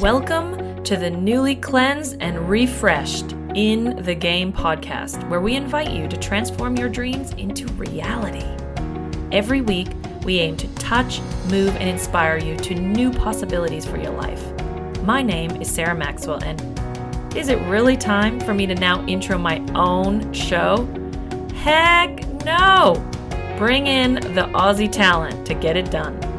Welcome to the newly cleansed and refreshed In the Game podcast, where we invite you to transform your dreams into reality. Every week, we aim to touch, move, and inspire you to new possibilities for your life. My name is Sarah Maxwell, and is it really time for me to now intro my own show? Heck no! Bring in the Aussie talent to get it done.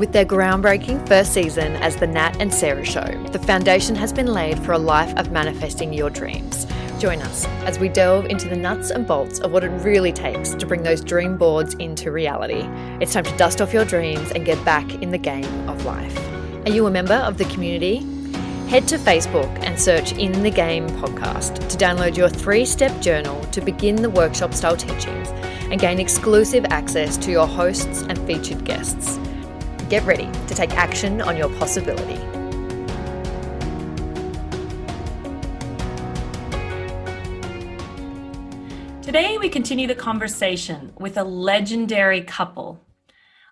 With their groundbreaking first season as The Nat and Sarah Show, the foundation has been laid for a life of manifesting your dreams. Join us as we delve into the nuts and bolts of what it really takes to bring those dream boards into reality. It's time to dust off your dreams and get back in the game of life. Are you a member of the community? Head to Facebook and search In the Game podcast to download your three step journal to begin the workshop style teachings and gain exclusive access to your hosts and featured guests. Get ready to take action on your possibility. Today, we continue the conversation with a legendary couple.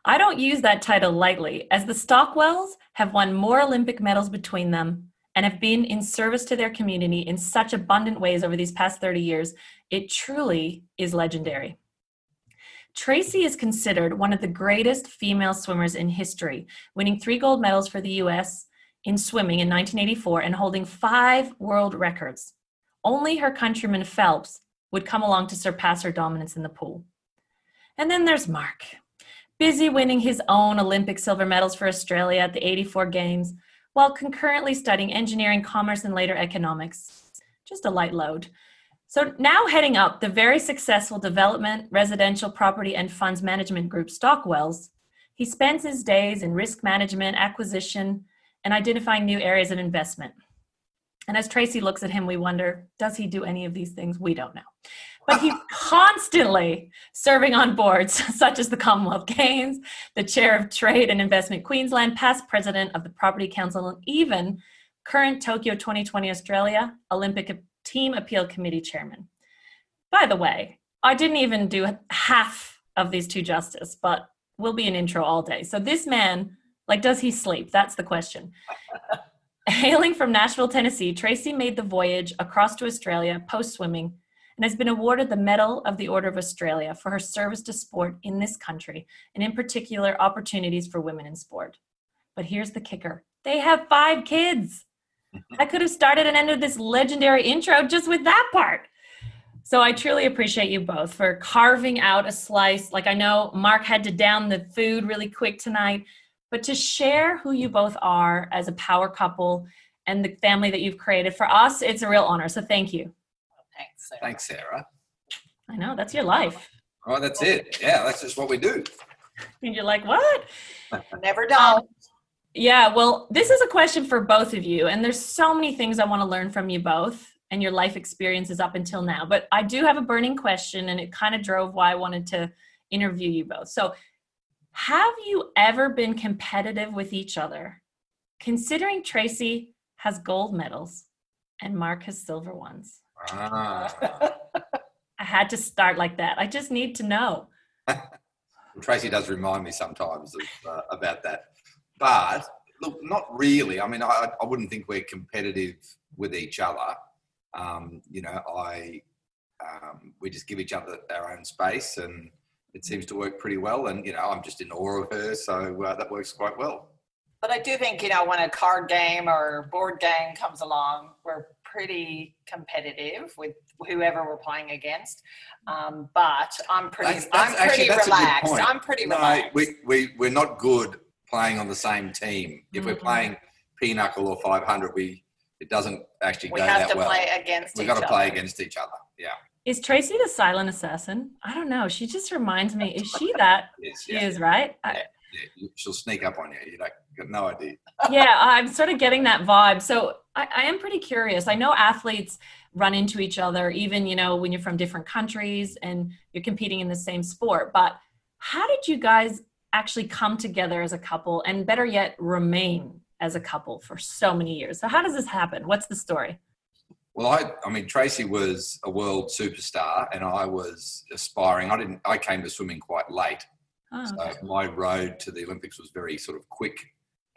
I don't use that title lightly, as the Stockwells have won more Olympic medals between them and have been in service to their community in such abundant ways over these past 30 years. It truly is legendary. Tracy is considered one of the greatest female swimmers in history, winning three gold medals for the US in swimming in 1984 and holding five world records. Only her countryman Phelps would come along to surpass her dominance in the pool. And then there's Mark, busy winning his own Olympic silver medals for Australia at the 84 Games, while concurrently studying engineering, commerce, and later economics. Just a light load. So now heading up the very successful development, residential property, and funds management group Stockwells, he spends his days in risk management, acquisition, and identifying new areas of investment. And as Tracy looks at him, we wonder, does he do any of these things? We don't know. But he's constantly serving on boards such as the Commonwealth Games, the chair of Trade and Investment Queensland, past president of the Property Council, and even current Tokyo 2020 Australia Olympic Team Appeal Committee chairman. By the way, I didn't even do half of these two justice, but will be an intro all day. So this man, like, does he sleep? That's the question. Hailing from Nashville, Tennessee, Tracy made the voyage across to Australia post swimming and has been awarded the Medal of the Order of Australia for her service to sport in this country, and in particular, opportunities for women in sport. But here's the kicker they have five kids. I could have started and ended this legendary intro just with that part. So I truly appreciate you both for carving out a slice. Like I know Mark had to down the food really quick tonight, but to share who you both are as a power couple and the family that you've created for us, it's a real honor. So thank you. Thanks, Sarah. Thanks, Sarah. I know that's your life. Oh, that's it. Yeah, that's just what we do. And you're like, what? Never done. Um, yeah, well, this is a question for both of you, and there's so many things I want to learn from you both and your life experiences up until now. But I do have a burning question, and it kind of drove why I wanted to interview you both. So, have you ever been competitive with each other? Considering Tracy has gold medals and Mark has silver ones. Ah. I had to start like that. I just need to know. Tracy does remind me sometimes of, uh, about that. But look, not really. I mean, I, I wouldn't think we're competitive with each other. Um, you know, I um, we just give each other our own space, and it seems to work pretty well. And you know, I'm just in awe of her, so uh, that works quite well. But I do think you know when a card game or board game comes along, we're pretty competitive with whoever we're playing against. Um, but I'm pretty, that's, that's I'm pretty actually, relaxed. I'm pretty no, relaxed. We, we, we're not good playing on the same team. If mm-hmm. we're playing pinochle or 500, we it doesn't actually we go that well. We have to play against We've got to play against each other. Yeah. Is Tracy the silent assassin? I don't know. She just reminds me. Is she that? yes, she yeah. is, right? Yeah, yeah. She'll sneak up on you. You're like got no idea. yeah, I'm sort of getting that vibe. So I, I am pretty curious. I know athletes run into each other, even you know when you're from different countries and you're competing in the same sport. But how did you guys actually come together as a couple and better yet remain as a couple for so many years. So how does this happen? What's the story? Well i i mean tracy was a world superstar and i was aspiring. I didn't i came to swimming quite late. Oh, so my road to the olympics was very sort of quick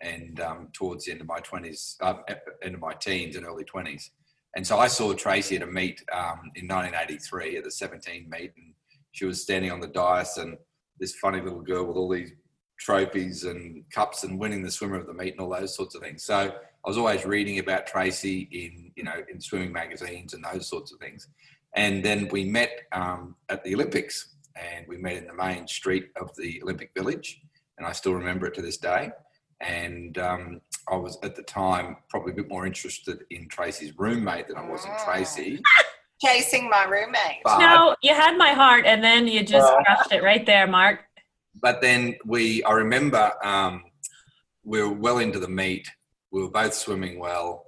and um, towards the end of my 20s, uh, end of my teens and early 20s. And so I saw Tracy at a meet um, in 1983 at the 17 meet, and she was standing on the dais, and this funny little girl with all these trophies and cups and winning the swimmer of the meet and all those sorts of things. So I was always reading about Tracy in you know in swimming magazines and those sorts of things. And then we met um, at the Olympics, and we met in the main street of the Olympic Village, and I still remember it to this day. And um, I was at the time probably a bit more interested in Tracy's roommate than I was in Tracy. Chasing my roommate. But, no, you had my heart, and then you just uh, crushed it right there, Mark. But then we, I remember um, we were well into the meet. We were both swimming well.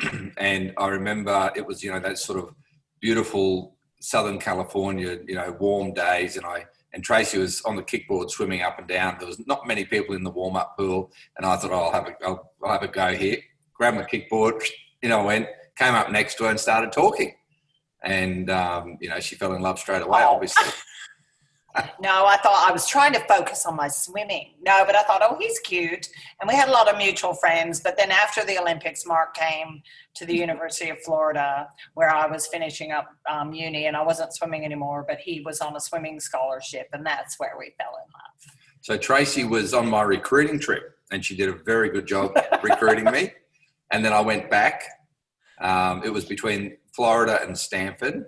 and I remember it was, you know, that sort of beautiful Southern California, you know, warm days. And I, and Tracy was on the kickboard swimming up and down. There was not many people in the warm up pool. And I thought, oh, I'll have a, I'll, I'll have a go here. Grabbed my kickboard, you know, went, came up next to her and started talking. And, um, you know, she fell in love straight away, oh. obviously. no, I thought I was trying to focus on my swimming. No, but I thought, oh, he's cute. And we had a lot of mutual friends. But then after the Olympics, Mark came to the University of Florida where I was finishing up um, uni and I wasn't swimming anymore, but he was on a swimming scholarship. And that's where we fell in love. So Tracy was on my recruiting trip and she did a very good job recruiting me. And then I went back. Um, it was between Florida and Stanford.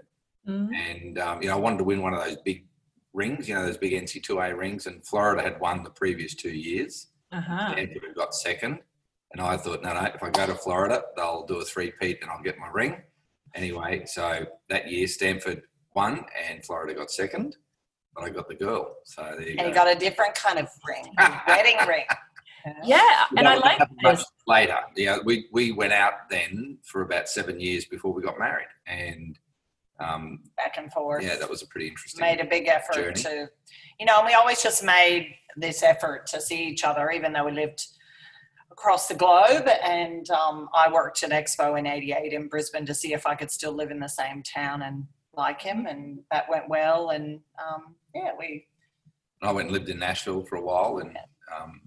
Mm-hmm. And, um, you know, I wanted to win one of those big rings, you know, those big NCAA rings, and Florida had won the previous two years. Uh-huh. Stanford had got second. And I thought, no, no, if I go to Florida, they'll do a three-peat and I'll get my ring. Anyway, so that year Stanford won and Florida got second, but I got the girl. So there you and go. you got a different kind of ring, wedding ring. Yeah, and I like this. Later, yeah, we we went out then for about seven years before we got married, and um, back and forth. Yeah, that was a pretty interesting. Made a big effort journey. to, you know, and we always just made this effort to see each other, even though we lived across the globe. And um, I worked at Expo in '88 in Brisbane to see if I could still live in the same town and like him, and that went well. And um, yeah, we. I went and lived in Nashville for a while, and um,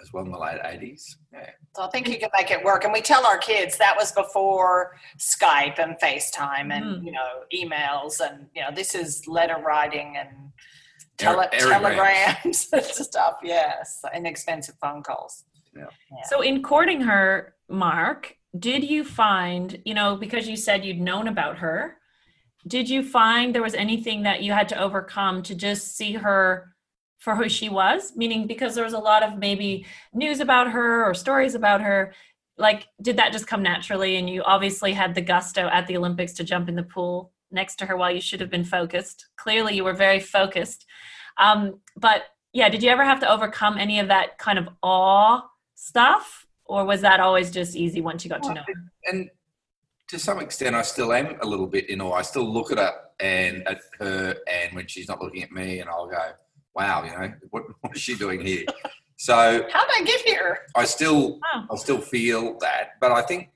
as well in the late 80s. Yeah. So I think you can make it work. And we tell our kids that was before Skype and FaceTime and, mm. you know, emails and, you know, this is letter writing and tele- telegrams and stuff. Yes. Inexpensive phone calls. Yeah. yeah. So in courting her, Mark, did you find, you know, because you said you'd known about her, did you find there was anything that you had to overcome to just see her for who she was meaning because there was a lot of maybe news about her or stories about her like did that just come naturally? And you obviously had the gusto at the olympics to jump in the pool next to her while you should have been focused. Clearly you were very focused. Um, but yeah did you ever have to overcome any of that kind of awe stuff? Or was that always just easy once you got well, to know her? and to some extent i still am a little bit in awe. I still look at her and at her and when she's not looking at me and i'll go wow, you know, what, what is she doing here? So how did I get here? I still, oh. I still feel that, but I think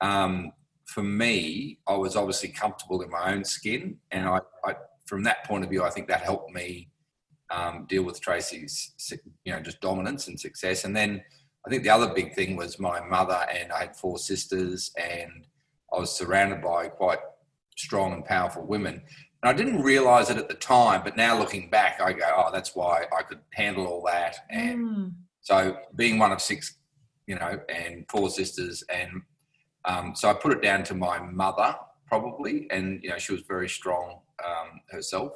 um, for me, I was obviously comfortable in my own skin, and I, I from that point of view, I think that helped me um, deal with Tracy's, you know, just dominance and success. And then I think the other big thing was my mother, and I had four sisters, and I was surrounded by quite strong and powerful women. And I didn't realize it at the time, but now looking back, I go, oh, that's why I could handle all that. And mm. so being one of six, you know, and four sisters, and um, so I put it down to my mother probably, and you know, she was very strong um, herself.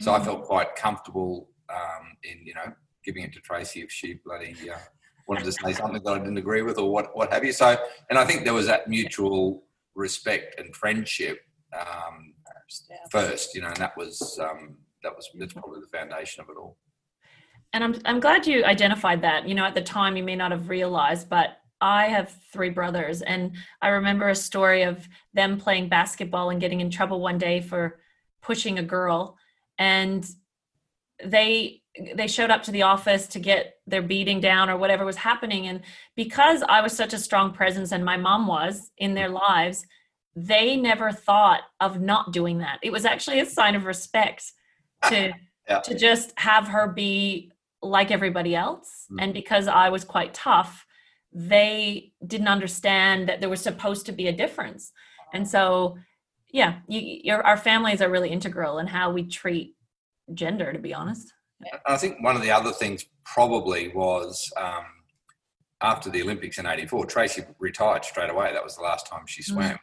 So mm. I felt quite comfortable um, in, you know, giving it to Tracy if she bloody uh, wanted to say something that I didn't agree with or what, what have you. So, and I think there was that mutual respect and friendship um, first. Yeah. First, you know, and that was um, that was that's probably the foundation of it all. And I'm I'm glad you identified that. You know, at the time you may not have realized, but I have three brothers, and I remember a story of them playing basketball and getting in trouble one day for pushing a girl, and they they showed up to the office to get their beating down or whatever was happening and because i was such a strong presence and my mom was in their lives they never thought of not doing that. It was actually a sign of respect to yeah. to just have her be like everybody else. Mm-hmm. And because I was quite tough, they didn't understand that there was supposed to be a difference. And so, yeah, you, your, our families are really integral in how we treat gender, to be honest. I think one of the other things probably was um, after the Olympics in '84, Tracy retired straight away. That was the last time she mm. swam. Mm.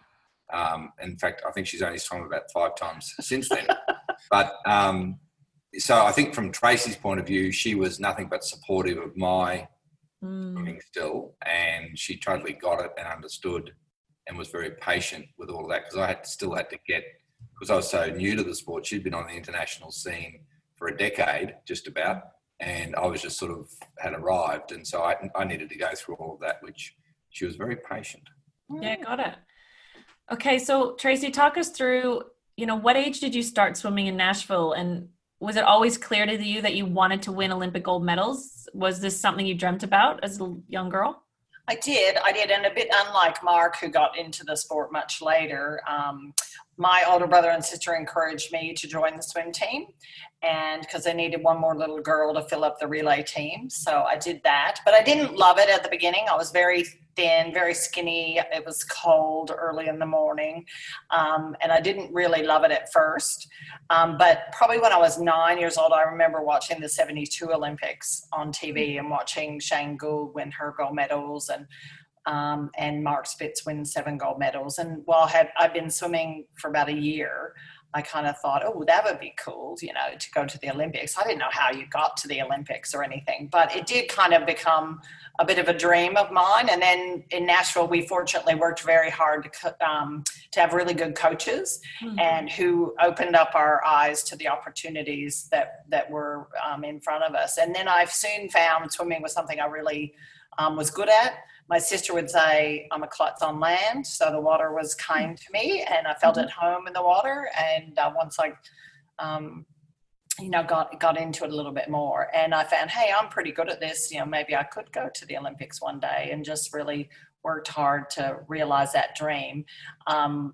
Um, in fact, I think she's only swum about five times since then. but um, so I think from Tracy's point of view, she was nothing but supportive of my mm. swimming still, and she totally got it and understood, and was very patient with all of that because I had still had to get because I was so new to the sport. She'd been on the international scene for a decade, just about, and I was just sort of had arrived, and so I, I needed to go through all of that, which she was very patient. Yeah, got it. Okay, so Tracy, talk us through. You know, what age did you start swimming in Nashville, and was it always clear to you that you wanted to win Olympic gold medals? Was this something you dreamt about as a young girl? I did, I did, and a bit unlike Mark, who got into the sport much later. Um, my older brother and sister encouraged me to join the swim team and because they needed one more little girl to fill up the relay team so i did that but i didn't love it at the beginning i was very thin very skinny. It was cold early in the morning um, and i didn't really love it at first. Um, but probably when i was nine years old i remember watching the 72 olympics on tv and watching shane gould win her gold medals and um, and Mark Spitz win seven gold medals. And while had I've been swimming for about a year, I kind of thought, oh, that would be cool, you know, to go to the Olympics. I didn't know how you got to the Olympics or anything, but it did kind of become a bit of a dream of mine. And then in Nashville, we fortunately worked very hard to um, to have really good coaches mm-hmm. and who opened up our eyes to the opportunities that that were um, in front of us. And then I've soon found swimming was something I really um, was good at my sister would say I'm a klutz on land, so the water was kind to me, and I felt mm-hmm. at home in the water. And uh, once I, um, you know, got got into it a little bit more, and I found, hey, I'm pretty good at this. You know, maybe I could go to the Olympics one day, and just really worked hard to realize that dream. Um,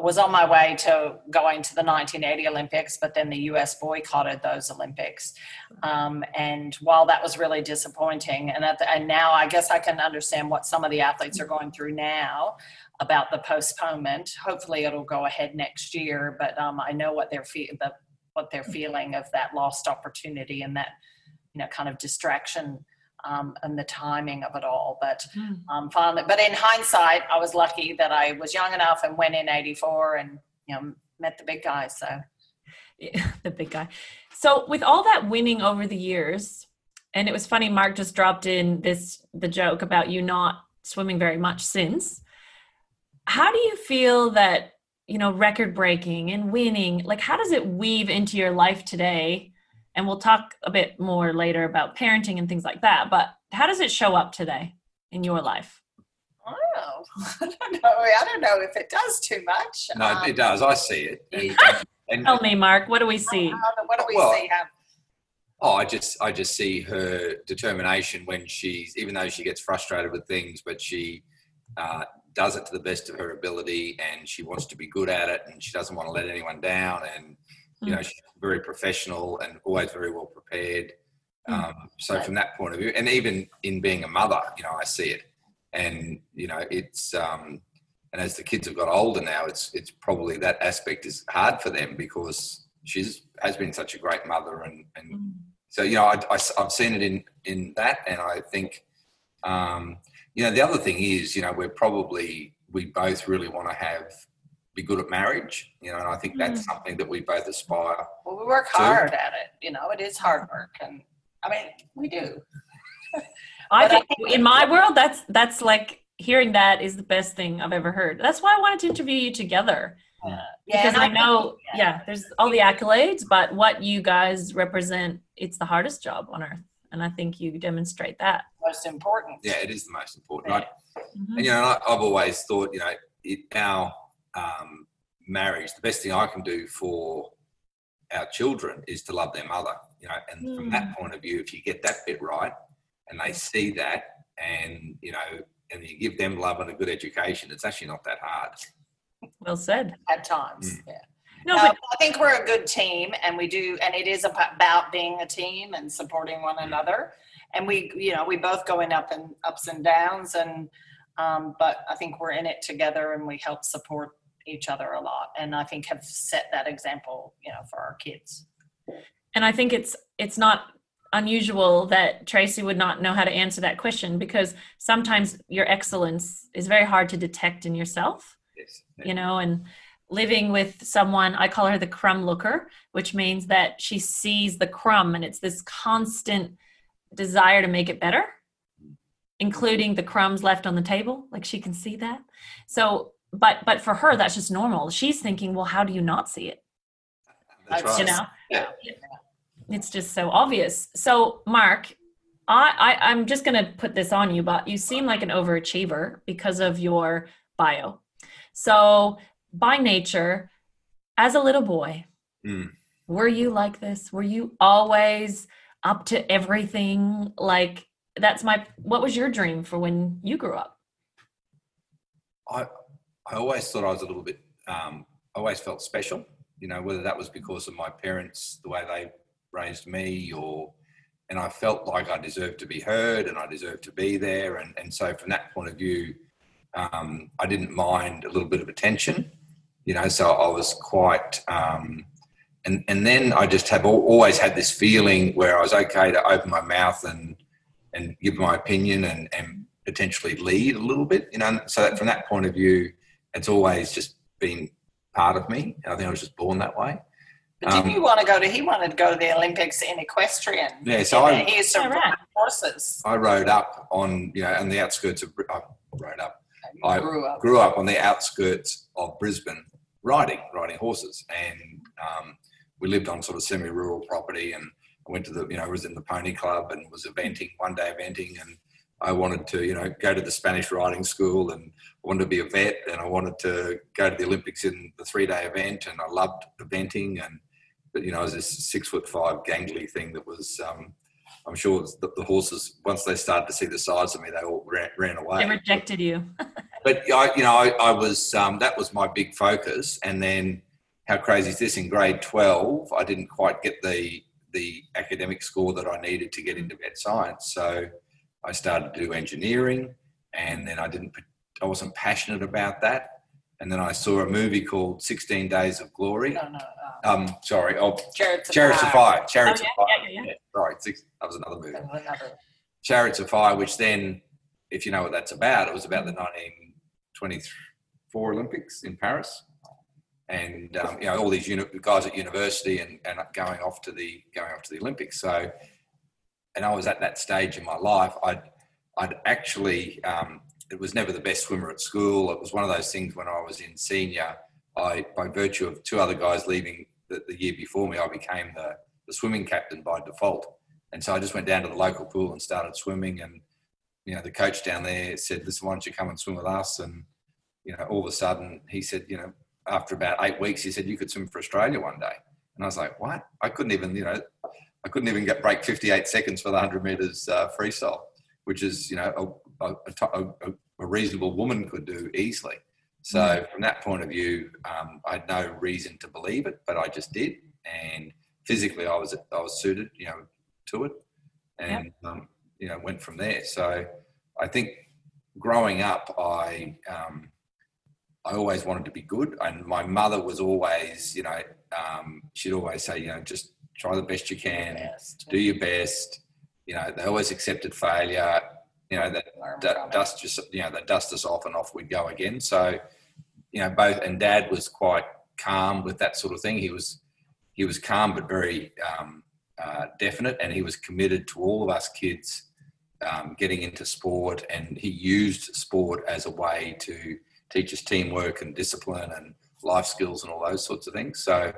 was on my way to going to the 1980 Olympics, but then the US boycotted those Olympics. Um, and while that was really disappointing, and, the, and now I guess I can understand what some of the athletes are going through now about the postponement. Hopefully, it'll go ahead next year, but um, I know what they're fe- the, what they're feeling of that lost opportunity and that you know kind of distraction um, and the timing of it all. But mm. um, finally, but in hindsight, I was lucky that I was young enough and went in '84 and you know met the big guy. So yeah, the big guy. So with all that winning over the years, and it was funny. Mark just dropped in this the joke about you not swimming very much since. How do you feel that you know record breaking and winning? Like, how does it weave into your life today? And we'll talk a bit more later about parenting and things like that but how does it show up today in your life? Oh i don't know. I don't know if it does too much. No um, it does. I see it. And, and, tell me mark what do we see? What do we well, see Oh, I just I just see her determination when she's even though she gets frustrated with things, but she uh, does it to the best of her ability, and she wants to be good at it, and she doesn't want to let anyone down, and you know mm. she's very professional and always very well prepared. Mm. Um, so from that point of view, and even in being a mother, you know, I see it, and you know, it's um, and as the kids have got older now, it's it's probably that aspect is hard for them because she's has been such a great mother, and and mm. so you know, I, I, have seen it in in that, and I think, um, you know, the other thing is, you know, we're probably we both really want to have be good at marriage, you know, and I think that's mm. something that we both aspire. Well, we work to. hard at it, you know, it is hard work, and I mean, we do. I think, I think in my world, that's that's like hearing that is the best thing I've ever heard. That's why I wanted to interview you together. Yeah, because I, I know, yeah. yeah, there's all the accolades, but what you guys represent, it's the hardest job on earth, and I think you demonstrate that. Most important. Yeah, it is the most important. Yeah. Mm-hmm. And you know, I've always thought, you know, it, our um, marriage, the best thing I can do for our children is to love their mother. You know, and mm. from that hmm. point of view, if you get that bit right, and they see that, and you know, and you give them love and a good education, it's actually not that hard. Well said. At times, mm. yeah. No, but I think we're a good team, and we do, and it is about being a team and supporting one another. and we you know we both going up and ups and downs and um, but i think we're in it together and we help support each other a lot and i think have set that example you know for our kids and i think it's it's not unusual that tracy would not know how to answer that question because sometimes your excellence is very hard to detect in yourself yes. you know and living with someone i call her the crumb looker which means that she sees the crumb and it's this constant desire to make it better including the crumbs left on the table like she can see that so but but for her that's just normal. She's thinking well how do you not see it? That's you know? yeah. it's just so obvious. So mark I, I i'm just going to put this on you but you seem like an overachiever because of your bio. So by nature as a little boy mm. were you like this? Were you always up to everything? Like that's my what was your dream for when you grew up? I i always thought i was a little bit um i always felt special you know whether that was because of my parents the way they raised me or and i felt like i deserved to be heard and i deserved to be there and and so from that point of view um, i didn't mind a little bit of attention you know so i was quite um, and and then I just have always had this feeling where I was okay to open my mouth and and give my opinion and and potentially lead a little bit, you know. So that from that point of view, it's always just been part of me. I think I was just born that way. But didn't um, you want to go to? He wanted to go to the Olympics in equestrian. Yeah, so I, he used to ride horses. I rode up on you know on the outskirts of. I rode up. I grew up. grew up on the outskirts of Brisbane, riding riding horses, and um, we lived on sort of semi-rural property and I went to the, you know, I was in the pony club and was eventing, one day eventing and I wanted to, you know, go to the Spanish riding school and I wanted to be a vet and I wanted to go to the Olympics in the three day event and I loved eventing and, but, you know, it was this six foot five gangly thing that was, um, I'm sure the, the, horses, once they started to see the size of me, they all ran, ran away. They rejected you. but I, you know, I, I was, um, that was my big focus. And then, how crazy is this? In grade 12, I didn't quite get the the academic score that I needed to get into vet science. So I started to do engineering, and then I didn't. I wasn't passionate about that. And then I saw a movie called 16 Days of Glory. No, no. Um, um sorry. Oh, Chariots Chariots Fire. Of Fire. Chariots oh, of Fire. Yeah, yeah, yeah. Sorry, six, that was another movie. Another. Chariots of Fire, which then, if you know what that's about, it was about the 1924 Olympics in Paris and um, you know all these uni- guys at university and, and going off to the going off to the Olympics. So, and I was at that stage in my life. I'd I'd actually um, it was never the best swimmer at school. It was one of those things when I was in senior. I by virtue of two other guys leaving the, the year before me, I became the the swimming captain by default. And so I just went down to the local pool and started swimming. And you know the coach down there said, "Listen, why don't you come and swim with us?" And you know all of a sudden he said, "You know." after about eight weeks, he said, You could swim for Australia one day. And I was like, What? I couldn't even, you know, I couldn't even get break 58 seconds for the 100 meters uh, freestyle, which is, you know, a, a, a, a, reasonable woman could do easily. So mm. from that point of view, um, I had no reason to believe it, but I just did. And physically, I was I was suited, you know, to it, and yep. um, you know, went from there. So I think growing up, I um, I always wanted to be good, and my mother was always, you know, um, she'd always say, you know, just try the best you can, best. do your best. You know, they always accepted failure. You know, that, that dust just, you know, they dust us off and off we'd go again. So, you know, both and Dad was quite calm with that sort of thing. He was he was calm but very um, uh, definite, and he was committed to all of us kids um, getting into sport, and he used sport as a way to teaches teamwork and discipline and life skills and all those sorts of things. So,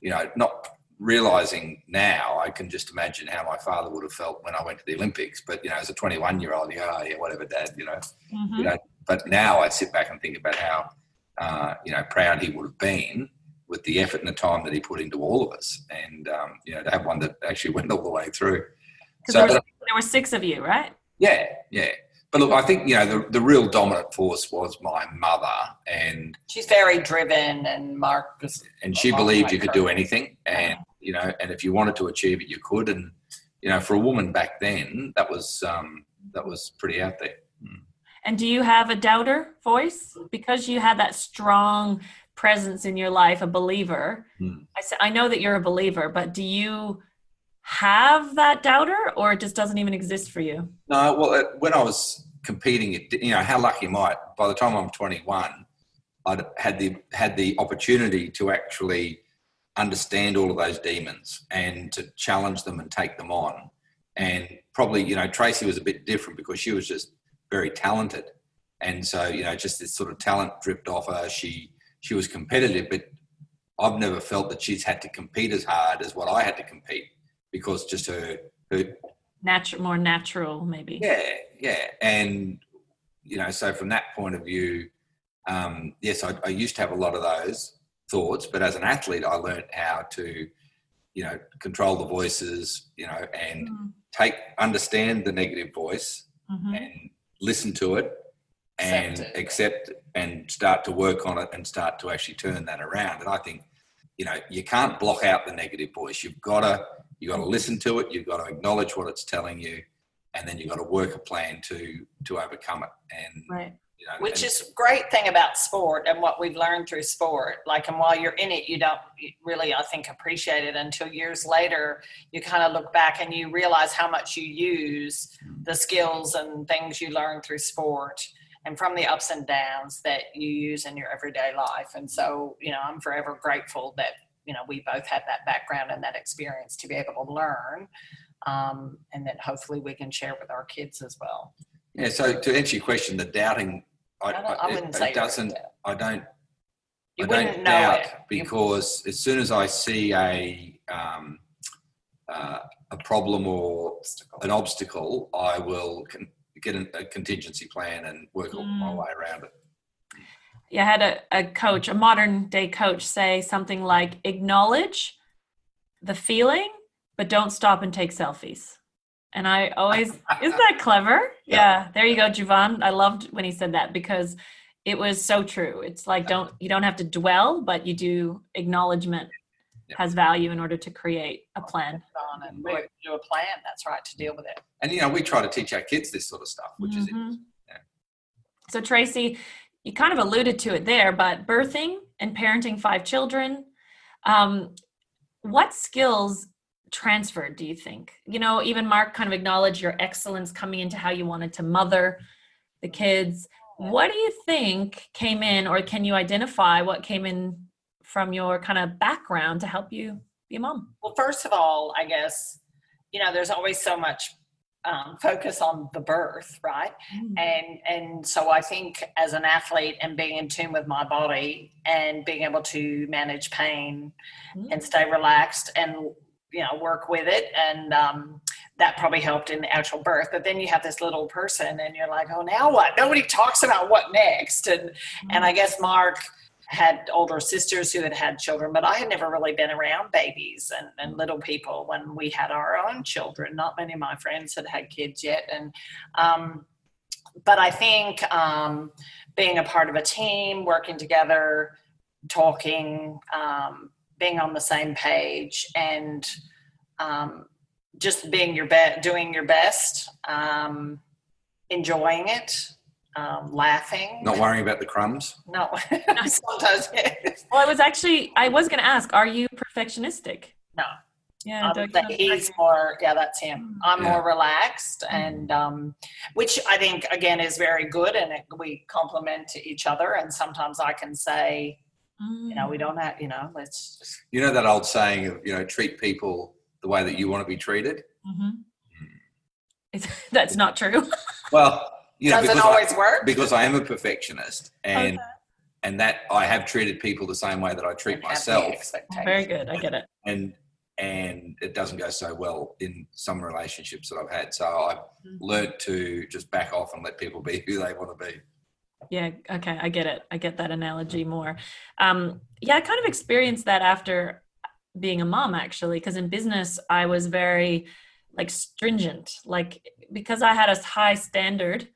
you know, not realizing now, I can just imagine how my father would have felt when I went to the Olympics. But you know, as a 21 year old, yeah, oh, yeah, whatever, Dad. You know, mm-hmm. you know. But now I sit back and think about how, uh, you know, proud he would have been with the effort and the time that he put into all of us, and um, you know, to have one that actually went all the way through. So there, was, there were six of you, right? Yeah, yeah. But look, I think you know the, the real dominant force was my mother, and she's very driven. And Mark and she believed you could do anything, and you know, and if you wanted to achieve it, you could. And you know, for a woman back then, that was um, that was pretty out there. Mm. And do you have a doubter voice because you had that strong presence in your life, a believer? Mm. I, I know that you're a believer, but do you have that doubter, or it just doesn't even exist for you? No. Well, when I was competing, you know, how lucky am I? By the time I'm 21, I'd had the had the opportunity to actually understand all of those demons and to challenge them and take them on. And probably, you know, Tracy was a bit different because she was just very talented. And so, you know, just this sort of talent dripped off her. She she was competitive, but I've never felt that she's had to compete as hard as what I had to compete because just her her natural more natural maybe. Yeah, yeah. And you know, so from that point of view, um, yes, I, I used to have a lot of those thoughts, but as an athlete, I learned how to, you know, control the voices, you know, and mm. take understand the negative voice mm-hmm. and listen to it and accept it. accept it and start to work on it and start to actually turn that around. And I think, you know, you can't block out the negative voice. You've got to you've got to listen to it. You've got to acknowledge what it's telling you, and then you've got to work a plan to to overcome it. And right. You know, Which is great thing about sport and what we've learned through sport. Like, and while you're in it, you don't really, I think, appreciate it until years later. You kind of look back and you realize how much you use the skills and things you learn through sport and from the ups and downs that you use in your everyday life. And so, you know, I'm forever grateful that you know we both had that background and that experience to be able to learn, um, and that hopefully we can share with our kids as well. Yeah. So to answer your question, the doubting, I, I, I wouldn't it, say it doesn't. I don't. You I don't doubt it. because as soon as I see a um, uh, a problem or obstacle. an obstacle, I will con- get a, a, contingency plan and work mm. my way around it. Yeah, I had a, a coach, a modern day coach, say something like acknowledge the feeling, but don't stop and take selfies. And I always, isn't that clever? Yeah. yeah. There you go, Juvan. I loved when he said that because it was so true. It's like, don't, you don't have to dwell, but you do acknowledgement yeah. has value in order to create a plan. On and do a plan. That's right to deal with it. And, you know, we try to teach our kids this sort of stuff, which mm-hmm. is it. Yeah. So, Tracy, you kind of alluded to it there, but birthing and parenting five children, um, what skills transferred, do you think? You know, even Mark kind of acknowledged your excellence coming into how you wanted to mother the kids. What do you think came in, or can you identify what came in from your kind of background to help you be a mom? Well, first of all, I guess, you know, there's always so much um, focus on the birth, right? Mm. And and so I think as an athlete and being in tune with my body and being able to manage pain mm. and stay relaxed and you know work with it and um, that probably helped in the actual birth but then you have this little person and you're like oh now what nobody talks about what next and mm-hmm. and i guess mark had older sisters who had had children but i had never really been around babies and, and little people when we had our own children. Not many of my friends had had kids yet and um, but i think um, being a part of a team working together talking um, being on the same page and um, just being your best, doing your best, um, enjoying it, um, laughing. Not worrying about the crumbs. No, sometimes. well, I was actually I was going to ask: Are you perfectionistic? No. Yeah, um, he's more. Yeah, that's him. I'm yeah. more relaxed, mm. and um, which I think again is very good, and it, we complement each other. And sometimes I can say, Mm. You know, we don't have, you know, let's just. You know that old saying of, you know, treat people the way that you want to be treated? Mm-hmm. Mm. that's not true. well, you know, doesn't always I, work because I am a perfectionist and. Okay. And that I have treated people the same way that I treat myself. Very good. I get it. And and it doesn't go so well in some relationships that I've had. So I've mm-hmm. learned to just back off and let people be who they want to be. Yeah, okay, I get it. I get that analogy more. Um, yeah, I kind of experienced that after being a mom actually, because in business I was very like stringent, like because I had a high standard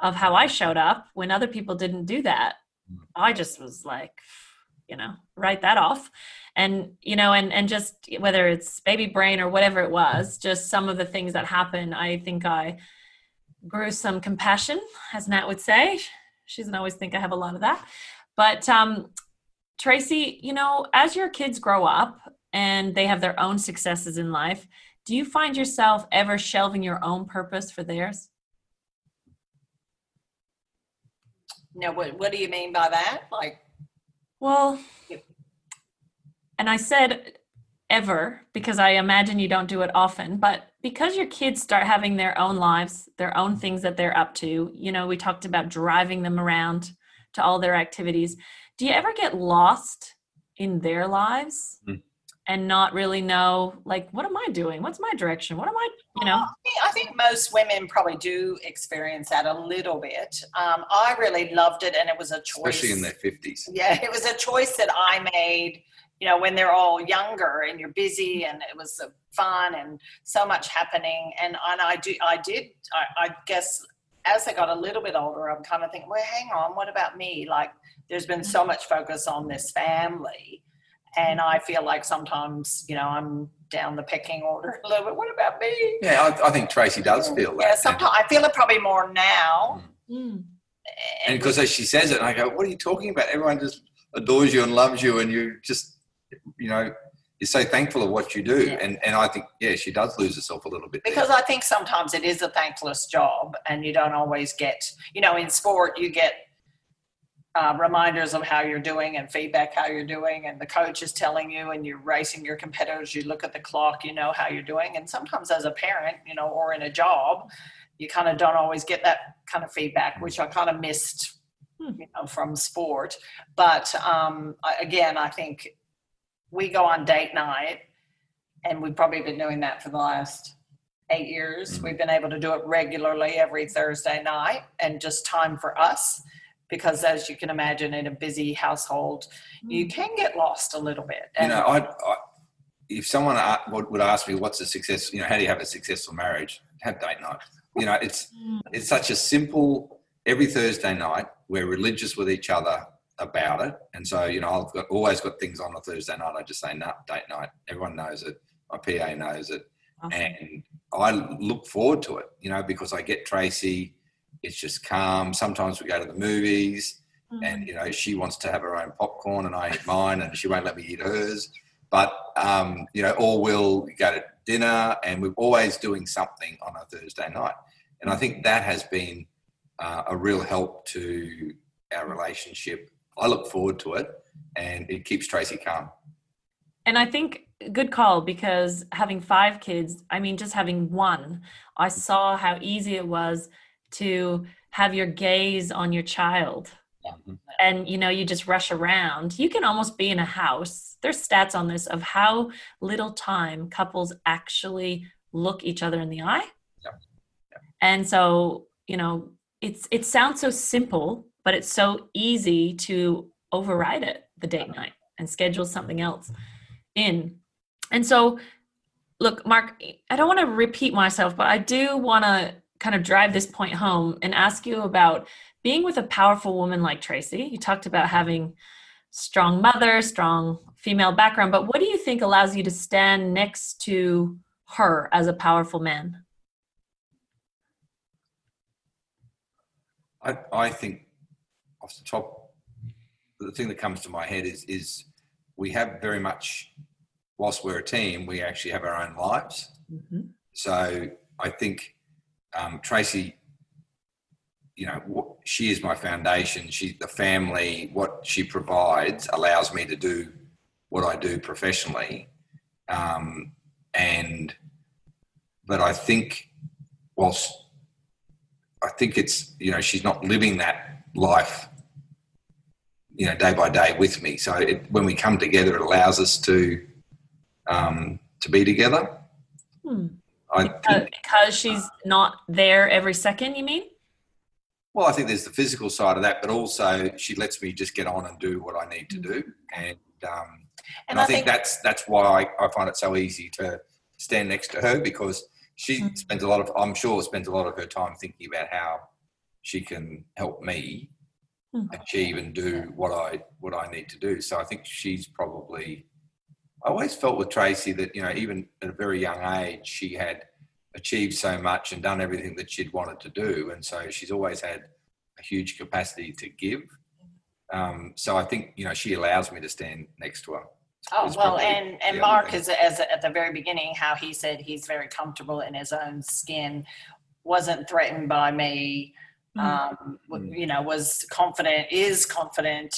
of how I showed up when other people didn't do that. Mm. I just was like, you know write that off and you know and and just whether it's baby brain or whatever it was just some of the things that happened i think i grew some compassion as nat would say she doesn't always think i have a lot of that but um tracy you know as your kids grow up and they have their own successes in life do you find yourself ever shelving your own purpose for theirs no what, what do you mean by that like well, and I said ever because I imagine you don't do it often, but because your kids start having their own lives, their own things that they're up to, you know, we talked about driving them around to all their activities. Do you ever get lost in their lives? Mm and not really know like what am i doing? What's my direction? What am i you know? I think most women probably do experience that a little bit. Um, i really loved it and it was a choice. Especially in their 50s yeah it was a choice that i made you know when they're all younger and you're busy and it was fun and so much happening. And, and i do i did I, I guess as they got a little bit older i'm kind of thinking well hang on what about me? Like there's been so much focus on this family Mm-hmm. and I feel like sometimes, you know, I'm down the pecking order a little bit. What about me? Yeah, I, I think Tracy does mm. feel that. Yeah, sometimes I feel it probably more now. Mm. mm. And because as she says it, I go, "What are you talking about? Everyone just adores you and loves you, and you just, you know, you're so thankful of what you do." Yeah. And and I think, yeah, she does lose herself a little bit because there. I think sometimes it is a thankless job, and you don't always get, you know, in sport you get uh, reminders of how you're doing and feedback how you're doing and the coach is telling you and you're racing your competitors you look at the clock you know how you're doing. And sometimes as a parent you know or in a job you kind of don't always get that kind of feedback which i kind of missed hmm. you know from sport. But um, again i think we go on date night and we've probably been doing that for the last eight years. Mm-hmm. we've been able to do it regularly every thursday night and just time for us because as you can imagine in a busy household you mm. can get lost a little bit. And you know I, I, if someone would ask me what's a success you know how do you have a successful marriage? Have date night you know it's mm. it's such a simple every thursday night we're religious with each other about it. And so you know i've got always got things on a thursday night. I just say no date night. Everyone knows it. My pa knows it. Awesome. and i look forward to it you know because i get tracy it's just calm. Sometimes we go to the movies, mm-hmm. and you know she wants to have her own popcorn, and I eat mine, and she won't let me eat hers. But um, you know, or we'll go to dinner, and we're always doing something on a Thursday night. And I think that has been uh, a real help to our relationship. I look forward to it, and it keeps Tracy calm. And I think good call because having five kids, I mean, just having one, I saw how easy it was to have your gaze on your child mm-hmm. and you know you just rush around you can almost be in a house there's stats on this of how little time couples actually look each other in the eye yeah. Yeah. and so you know it's it sounds so simple but it's so easy to override it the date night and schedule something else in and so look mark i don't want to repeat myself but i do want to kind of drive this point home and ask you about being with a powerful woman like Tracy. You talked about having strong mother, strong female background, but what do you think allows you to stand next to her as a powerful man? I, I think off the top, the thing that comes to my head is is we have very much, whilst we're a team, we actually have our own lives. Mm-hmm. So I think um, Tracy, you know, she is my foundation. She, the family, what she provides allows me to do what I do professionally. Um, and, but I think, whilst I think it's, you know, she's not living that life, you know, day by day with me. So it, when we come together, it allows us to, um, to be together. I because, because she's not there every second, you mean? Well, I think there's the physical side of that, but also she lets me just get on and do what I need to do, and um, and, and I, I, think, think that's that's why I, I, find it so easy to stand next to her because she mm-hmm. spends a lot of I'm sure spends a lot of her time thinking about how she can help me hmm. achieve and do what I what I need to do. So I think she's probably. I always felt with Tracy that you know even at a very young age she had achieved so much and done everything that she'd wanted to do, and so she's always had a huge capacity to give. Um, so I think you know she allows me to stand next to her. Oh well, and and Mark is as at the very beginning how he said he's very comfortable in his own skin, wasn't threatened by me, mm. um, mm. you know, was confident, is confident,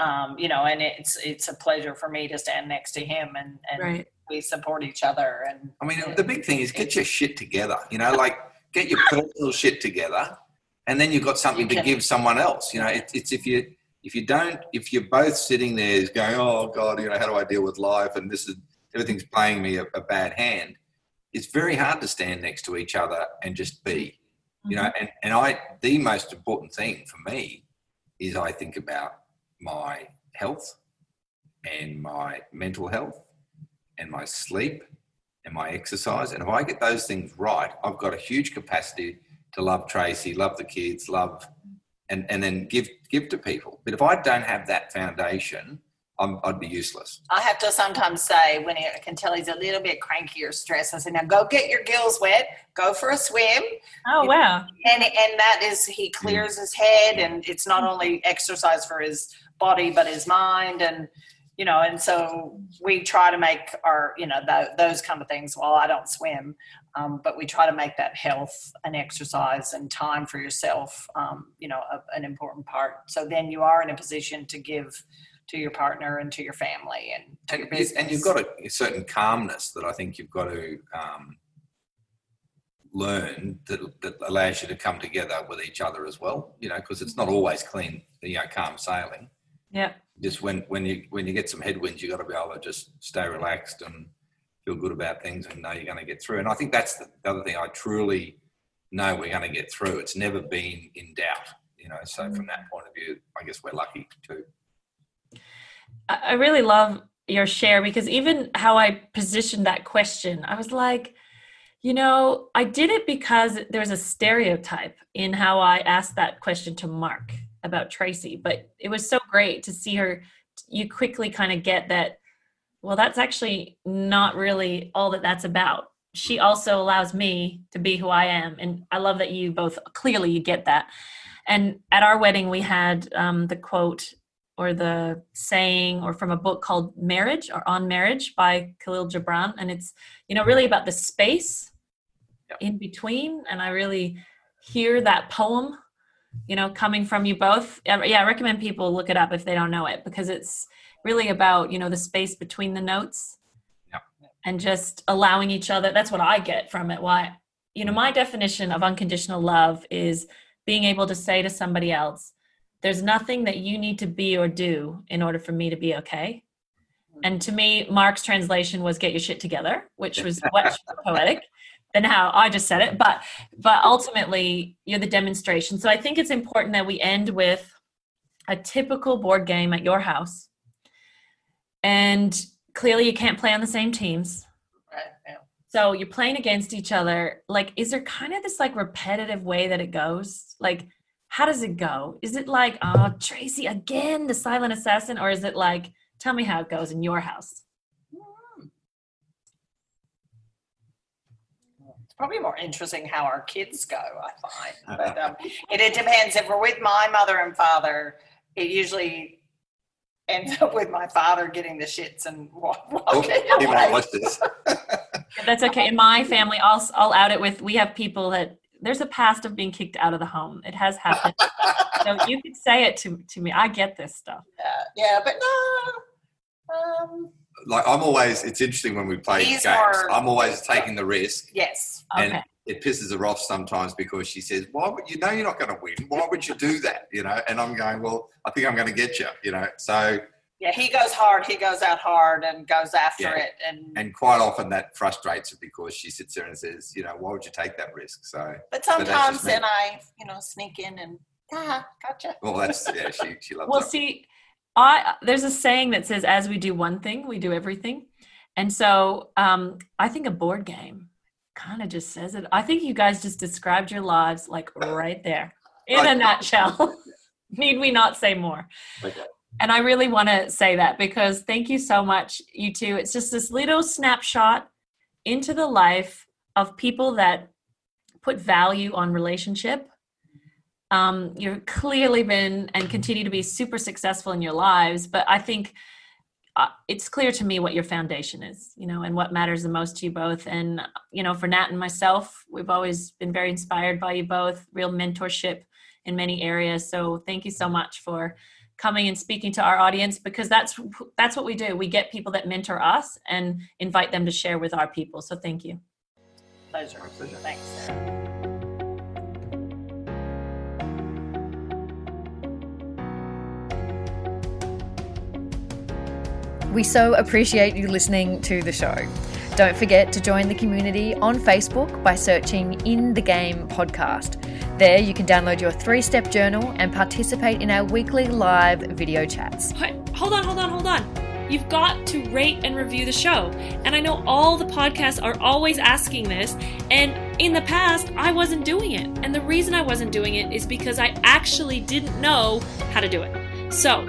um, you know, and it's it's a pleasure for me to stand next to him and and right. we support each other. And I mean, the big thing is get your shit together. You know, like get your personal shit together, and then you've got something you to give someone else. You know, it, it's if you if you don't, if you're both sitting there going, oh God, you know, how do I deal with life? And this is, everything's playing me a, a bad hand. It's very hard to stand next to each other and just be, you know, mm-hmm. and, and I, the most important thing for me is I think about my health and my mental health and my sleep and my exercise. And if I get those things right, I've got a huge capacity to love Tracy, love the kids, love and and then give give to people. But if I don't have that foundation, i would be useless. I have to sometimes say when I can tell he's a little bit cranky or stressed, I say, "Now go get your gills wet, go for a swim." Oh wow! And and that is he clears his head, and it's not only exercise for his body but his mind, and you know, and so we try to make our you know th- those kind of things. While I don't swim, um, but we try to make that health and exercise and time for yourself, um, you know, a, an important part. So then you are in a position to give to your partner and to your family and to and, your business. And you've got a, a, certain calmness that I think you've got to um, learn that, that allows you to come together with each other as well. You know, because it's not always clean, you know, calm sailing. Yeah. Just when when you when you get some headwinds, you have got to be able to just stay relaxed and feel good about things and know you're going to get through. And I think that's the, other thing I truly know we're going to get through. It's never been in doubt, you know. So from that point of view, I guess we're lucky too. I really love your share because even how I positioned that question, I was like, you know, I did it because there's a stereotype in how I asked that question to Mark about Tracy, but it was so great to see her. You quickly kind of get that well, that's actually not really all that that's about. She also allows me to be who I am. And I love that you both clearly you get that. And at our wedding, we had um, the quote or the saying or from a book called Marriage or On Marriage by Kahlil Gibran. And it's, you know, really about the space in between. And I really hear that poem, you know, coming from you both. Yeah, I recommend people look it up if they don't know it because it's, really about you know the space between the notes yeah. and just allowing each other that's what i get from it why you know my definition of unconditional love is being able to say to somebody else there's nothing that you need to be or do in order for me to be okay and to me mark's translation was get your shit together which was much poetic than how i just said it but but ultimately you're the demonstration so i think it's important that we end with a typical board game at your house and clearly you can't play on the same teams. So you're playing against each other. Like, is there kind of this like repetitive way that it goes? Like, how does it go? Is it like, oh, Tracy again, the silent assassin, or is it like, tell me how it goes in your house? It's probably more interesting how our kids go. I find, but um, it, it depends. If we're with my mother and father, it usually ends up with my father getting the shits and walking oh, he might watch this. That's okay. In my family, I'll I'll out it with we have people that there's a past of being kicked out of the home. It has happened. so you could say it to to me. I get this stuff. Yeah, yeah, but no. Um, like I'm always. It's interesting when we play games. More, I'm always taking the risk. Yes. And okay. it pisses her off sometimes because she says, "Why would you know you're not going to win? Why would you do that?" You know. And I'm going, "Well, I think I'm going to get you." You know. So. Yeah, he goes hard. He goes out hard and goes after yeah. it, and and quite often that frustrates her because she sits there and says, "You know, why would you take that risk?" So. But sometimes then I, you know, sneak in and ah, gotcha. Well, that's yeah. She she loves. well, see, I there's a saying that says, "As we do one thing, we do everything," and so um, I think a board game kind of just says it. I think you guys just described your lives like right there in a nutshell. need we not say more? Okay. And I really want to say that because thank you so much, you two. It's just this little snapshot into the life of people that put value on relationship. Um, you've clearly been and continue to be super successful in your lives, but I think uh, it's clear to me what your foundation is, you know, and what matters the most to you both. And, you know, for Nat and myself, we've always been very inspired by you both, real mentorship in many areas. So thank you so much for coming and speaking to our audience because that's that's what we do. We get people that mentor us and invite them to share with our people. So thank you. Pleasure. pleasure. Thanks, Sarah. We so appreciate you listening to the show. Don't forget to join the community on Facebook by searching In the Game Podcast. There, you can download your three step journal and participate in our weekly live video chats. Hold on, hold on, hold on. You've got to rate and review the show. And I know all the podcasts are always asking this. And in the past, I wasn't doing it. And the reason I wasn't doing it is because I actually didn't know how to do it. So,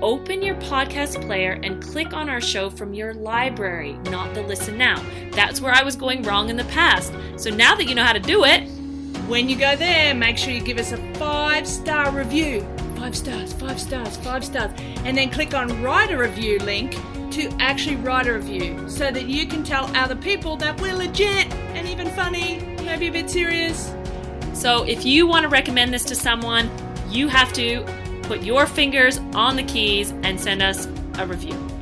open your podcast player and click on our show from your library, not the listen now. That's where I was going wrong in the past. So now that you know how to do it, when you go there, make sure you give us a five star review. Five stars, five stars, five stars. And then click on write a review link to actually write a review so that you can tell other people that we're legit and even funny, maybe a bit serious. So if you want to recommend this to someone, you have to put your fingers on the keys and send us a review.